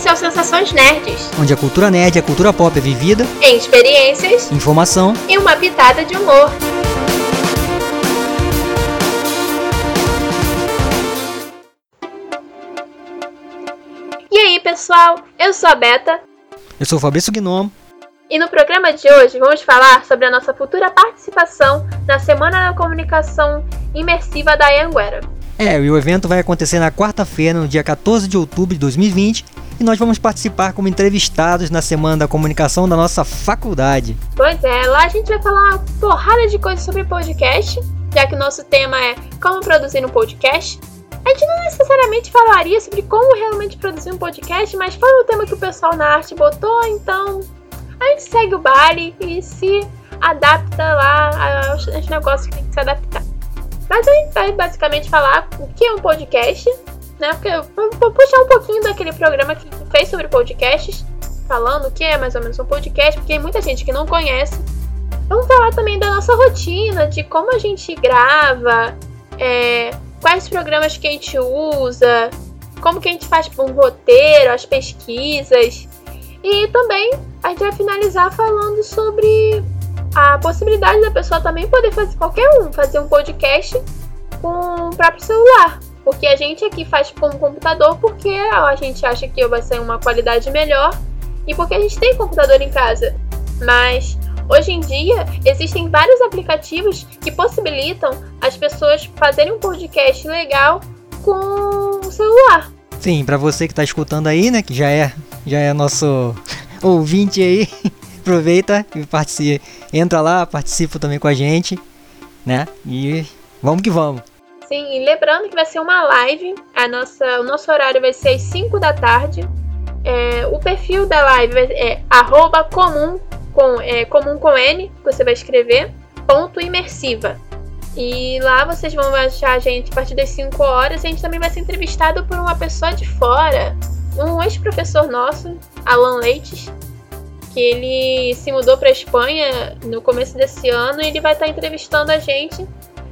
Esse é o Sensações Nerds, onde a cultura nerd e a cultura pop é vivida em experiências, informação e uma pitada de humor. E aí, pessoal? Eu sou a Beta. Eu sou o Fabrício Gnomo. E no programa de hoje vamos falar sobre a nossa futura participação na Semana da Comunicação Imersiva da Anguera. É, e o evento vai acontecer na quarta-feira, no dia 14 de outubro de 2020, e nós vamos participar como entrevistados na Semana da Comunicação da nossa faculdade. Pois é, lá a gente vai falar uma porrada de coisas sobre podcast, já que o nosso tema é como produzir um podcast. A gente não necessariamente falaria sobre como realmente produzir um podcast, mas foi o tema que o pessoal na arte botou, então a gente segue o baile e se adapta lá aos negócios que tem que se adaptar. Mas a gente vai basicamente falar o que é um podcast, né? Porque eu vou puxar um pouquinho daquele programa que fez sobre podcasts, falando o que é mais ou menos um podcast, porque tem muita gente que não conhece. Vamos falar também da nossa rotina, de como a gente grava, é, quais programas que a gente usa, como que a gente faz um roteiro, as pesquisas. E também a gente vai finalizar falando sobre a possibilidade da pessoa também poder fazer qualquer um, fazer um podcast com o próprio celular. Porque a gente aqui faz com o computador porque a gente acha que vai ser uma qualidade melhor e porque a gente tem computador em casa. Mas hoje em dia existem vários aplicativos que possibilitam as pessoas fazerem um podcast legal com o celular. Sim, para você que está escutando aí, né, que já é já é nosso ouvinte aí, aproveita e participa, entra lá, participa também com a gente, né? E vamos que vamos. Sim, e lembrando que vai ser uma live, a nossa, o nosso horário vai ser às 5 da tarde. É, o perfil da live é arroba comum com, é, comum com N, que você vai escrever, ponto imersiva. E lá vocês vão achar a gente a partir das 5 horas. A gente também vai ser entrevistado por uma pessoa de fora, um ex-professor nosso, Alan Leites, que ele se mudou para Espanha no começo desse ano e ele vai estar entrevistando a gente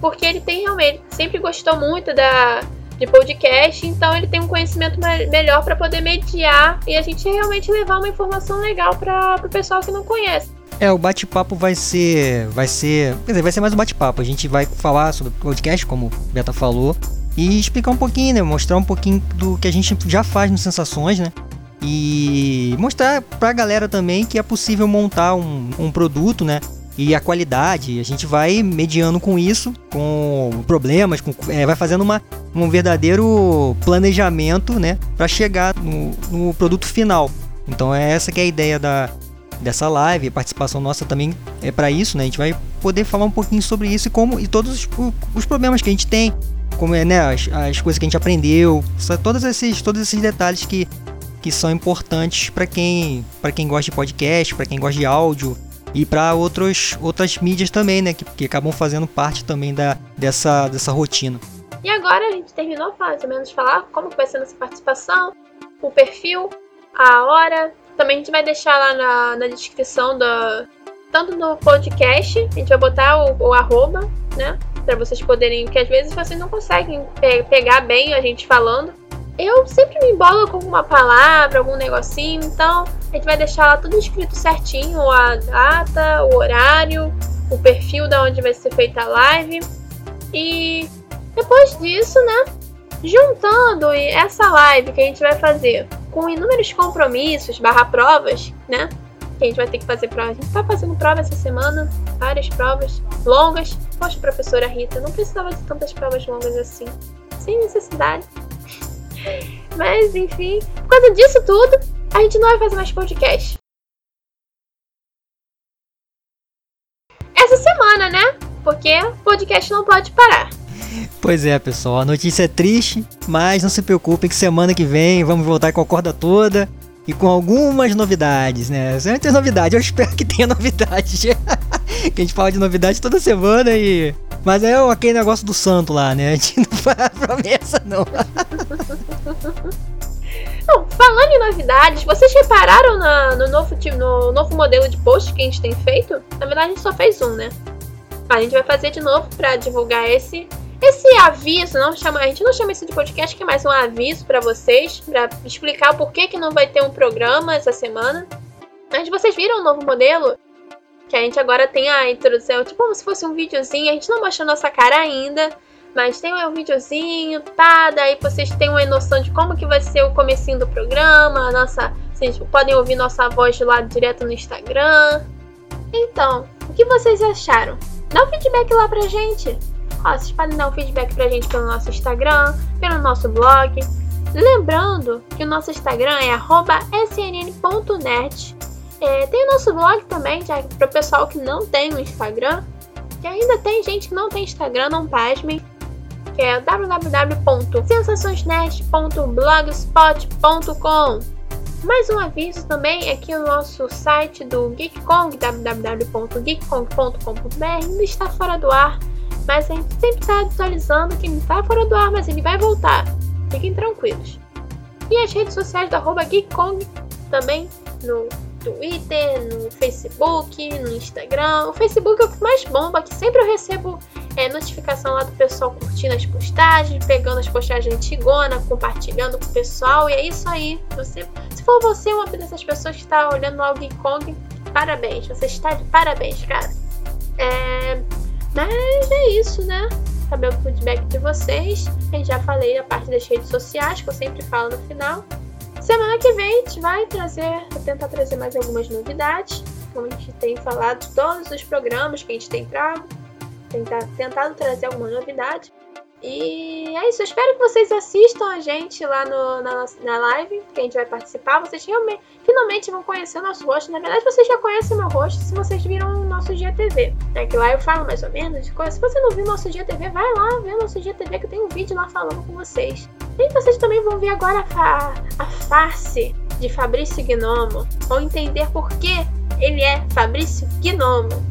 porque ele tem realmente sempre gostou muito da de podcast, então ele tem um conhecimento melhor para poder mediar e a gente realmente levar uma informação legal para o pessoal que não conhece. É, o bate-papo vai ser. Vai ser. Quer dizer, vai ser mais um bate-papo. A gente vai falar sobre podcast, como o Beta falou, e explicar um pouquinho, né? Mostrar um pouquinho do que a gente já faz no Sensações, né? E mostrar pra galera também que é possível montar um, um produto, né? E a qualidade, a gente vai mediando com isso, com problemas, com, é, vai fazendo uma, um verdadeiro planejamento, né? Para chegar no, no produto final. Então é essa que é a ideia da, dessa live, a participação nossa também é para isso, né? A gente vai poder falar um pouquinho sobre isso e como e todos os, os problemas que a gente tem, como é, né, as, as coisas que a gente aprendeu, todos esses, todos esses detalhes que, que são importantes para quem, para quem gosta de podcast, para quem gosta de áudio e para outras mídias também, né, que, que acabam fazendo parte também da, dessa, dessa rotina. E agora a gente terminou mais ou menos de falar como vai ser nossa participação, o perfil, a hora. Também a gente vai deixar lá na, na descrição da tanto no podcast, a gente vai botar o, o arroba, né? para vocês poderem, que às vezes vocês não conseguem pe pegar bem a gente falando. Eu sempre me embolo com alguma palavra, algum negocinho, então a gente vai deixar lá tudo escrito certinho, a data, o horário, o perfil da onde vai ser feita a live. E depois disso, né, juntando essa live que a gente vai fazer com inúmeros compromissos barra provas, né? Que a gente vai ter que fazer prova. A gente tá fazendo prova essa semana, várias provas longas. Poxa, professora Rita, não precisava de tantas provas longas assim. Sem necessidade. Mas, enfim, por causa disso tudo, a gente não vai fazer mais podcast. Essa semana, né? Porque podcast não pode parar. Pois é, pessoal, a notícia é triste, mas não se preocupem que semana que vem vamos voltar com a corda toda e com algumas novidades, né? Sempre tem novidade, eu espero que tenha novidade. que a gente fala de novidade toda semana e. Mas é aquele negócio do santo lá, né? A gente não faz promessa, não. Bom, falando em novidades, vocês repararam na, no, novo, no novo modelo de post que a gente tem feito? Na verdade, a gente só fez um, né? A gente vai fazer de novo para divulgar esse. esse aviso, não chama, a gente não chama isso de podcast, que é mais um aviso para vocês, para explicar o porquê que não vai ter um programa essa semana. Mas vocês viram o novo modelo? Que a gente agora tem a introdução, tipo como se fosse um videozinho, a gente não mostrou nossa cara ainda, mas tem um videozinho, tá? Daí vocês têm uma noção de como que vai ser o comecinho do programa, a nossa, vocês podem ouvir nossa voz lado direto no Instagram. Então, o que vocês acharam? Dá um feedback lá pra gente. Ó, vocês podem dar um feedback pra gente pelo nosso Instagram, pelo nosso blog. Lembrando que o nosso Instagram é snn.net. É, tem o nosso blog também, já para o pessoal que não tem o Instagram. Que ainda tem gente que não tem Instagram, não pasmem. Que é www.sensaçõesnet.blogspot.com. Mais um aviso também é que o nosso site do GeekKong, www.geekkong.com.br, ainda está fora do ar, mas a gente sempre está atualizando que ele está fora do ar, mas ele vai voltar. Fiquem tranquilos. E as redes sociais do arroba GeekKong também no Twitter, no Facebook, no Instagram. O Facebook é o que mais bomba, que sempre eu recebo é, notificação lá do pessoal curtindo as postagens, pegando as postagens antigona, compartilhando com o pessoal. E é isso aí. Você, se for você uma dessas pessoas que está olhando o Geek Kong, parabéns. Você está de parabéns, cara. É, mas é isso, né? Saber o feedback de vocês. Eu já falei a parte das redes sociais, que eu sempre falo no final. Semana que vem a gente vai trazer, tentar trazer mais algumas novidades. Como a gente tem falado, todos os programas que a gente tem trago tentar, tentado trazer alguma novidade. E é isso, eu espero que vocês assistam a gente lá no, na, na live, que a gente vai participar. Vocês realmente, finalmente vão conhecer o nosso rosto. Na verdade, vocês já conhecem o meu rosto se vocês viram o nosso Dia TV. É que lá eu falo mais ou menos de. Se você não viu o nosso Dia TV, vai lá ver o nosso Dia TV, que tenho um vídeo lá falando com vocês. E vocês também vão ver agora a, a face de Fabrício Gnomo. Vão entender por que ele é Fabrício Gnomo.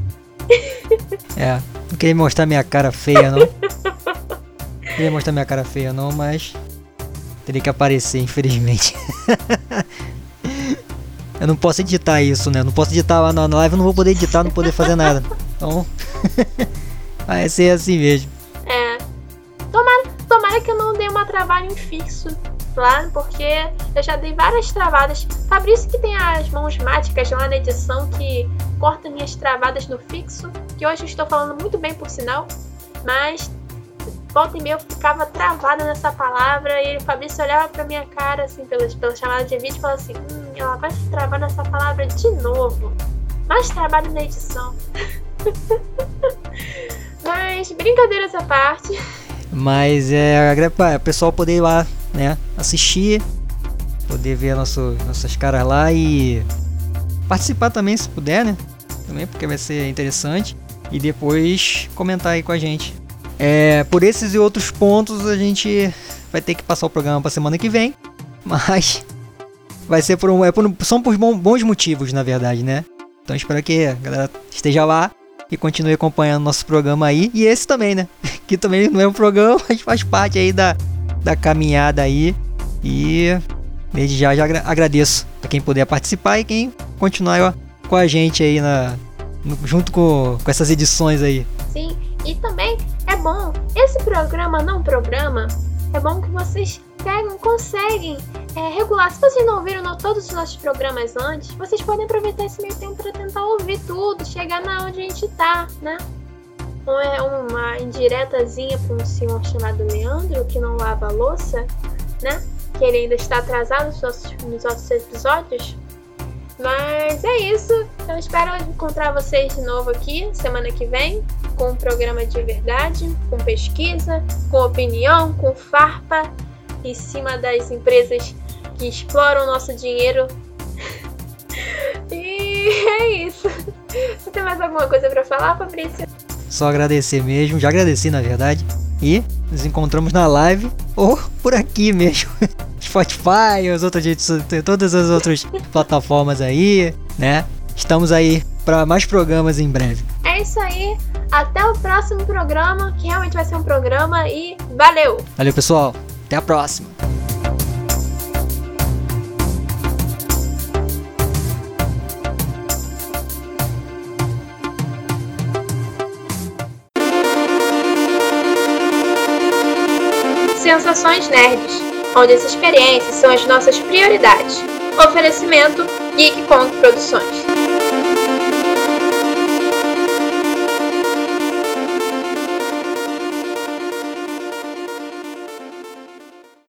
É, não queria mostrar minha cara feia, não. Não queria mostrar minha cara feia, não, mas. Teria que aparecer, infelizmente. eu não posso editar isso, né? Eu não posso editar lá na live, eu não vou poder editar, não poder fazer nada. Então. vai ser assim mesmo. Tomara, que eu não dê uma trabalho fixo lá, porque eu já dei várias travadas. Fabrício que tem as mãos mágicas lá na edição que corta minhas travadas no fixo, que hoje estou falando muito bem por sinal, mas volta e meia eu ficava travada nessa palavra e o Fabrício olhava pra minha cara, assim, pela, pela chamada de vídeo e falava assim, hum, ela vai se travar nessa palavra de novo. Mais trabalho na edição. mas, brincadeiras à parte. Mas é, o pessoal poder ir lá, né, assistir, poder ver nosso, nossas caras lá e participar também se puder, né? Também porque vai ser interessante e depois comentar aí com a gente. É, por esses e outros pontos a gente vai ter que passar o programa para semana que vem, mas vai ser por um, é por, são por bons motivos, na verdade, né? Então espero que a galera esteja lá e continue acompanhando nosso programa aí e esse também, né? Que também não é um programa, mas faz parte aí da, da caminhada aí e desde já já agradeço a quem puder participar e quem continuar com a gente aí na, junto com, com essas edições aí. Sim, e também é bom, esse programa não programa, é bom que vocês pegam, conseguem é, regular. Se vocês não ouviram todos os nossos programas antes, vocês podem aproveitar esse meio tempo para tentar ouvir tudo, chegar na onde a gente tá, né? Ou é uma indiretazinha para um senhor chamado Leandro que não lava a louça, né? Que ele ainda está atrasado nos nossos, nos nossos episódios. Mas é isso. Eu espero encontrar vocês de novo aqui semana que vem com um programa de verdade, com pesquisa, com opinião, com farpa em cima das empresas que exploram o nosso dinheiro. e é isso. Você tem mais alguma coisa para falar, Fabrício? Só agradecer mesmo, já agradeci na verdade. E nos encontramos na live ou por aqui mesmo. Spotify, as outras todas as outras plataformas aí, né? Estamos aí para mais programas em breve. É isso aí. Até o próximo programa, que realmente vai ser um programa e valeu. Valeu, pessoal. Até a próxima. Sensações Nerds, onde as experiências são as nossas prioridades. Oferecimento Geek Produções.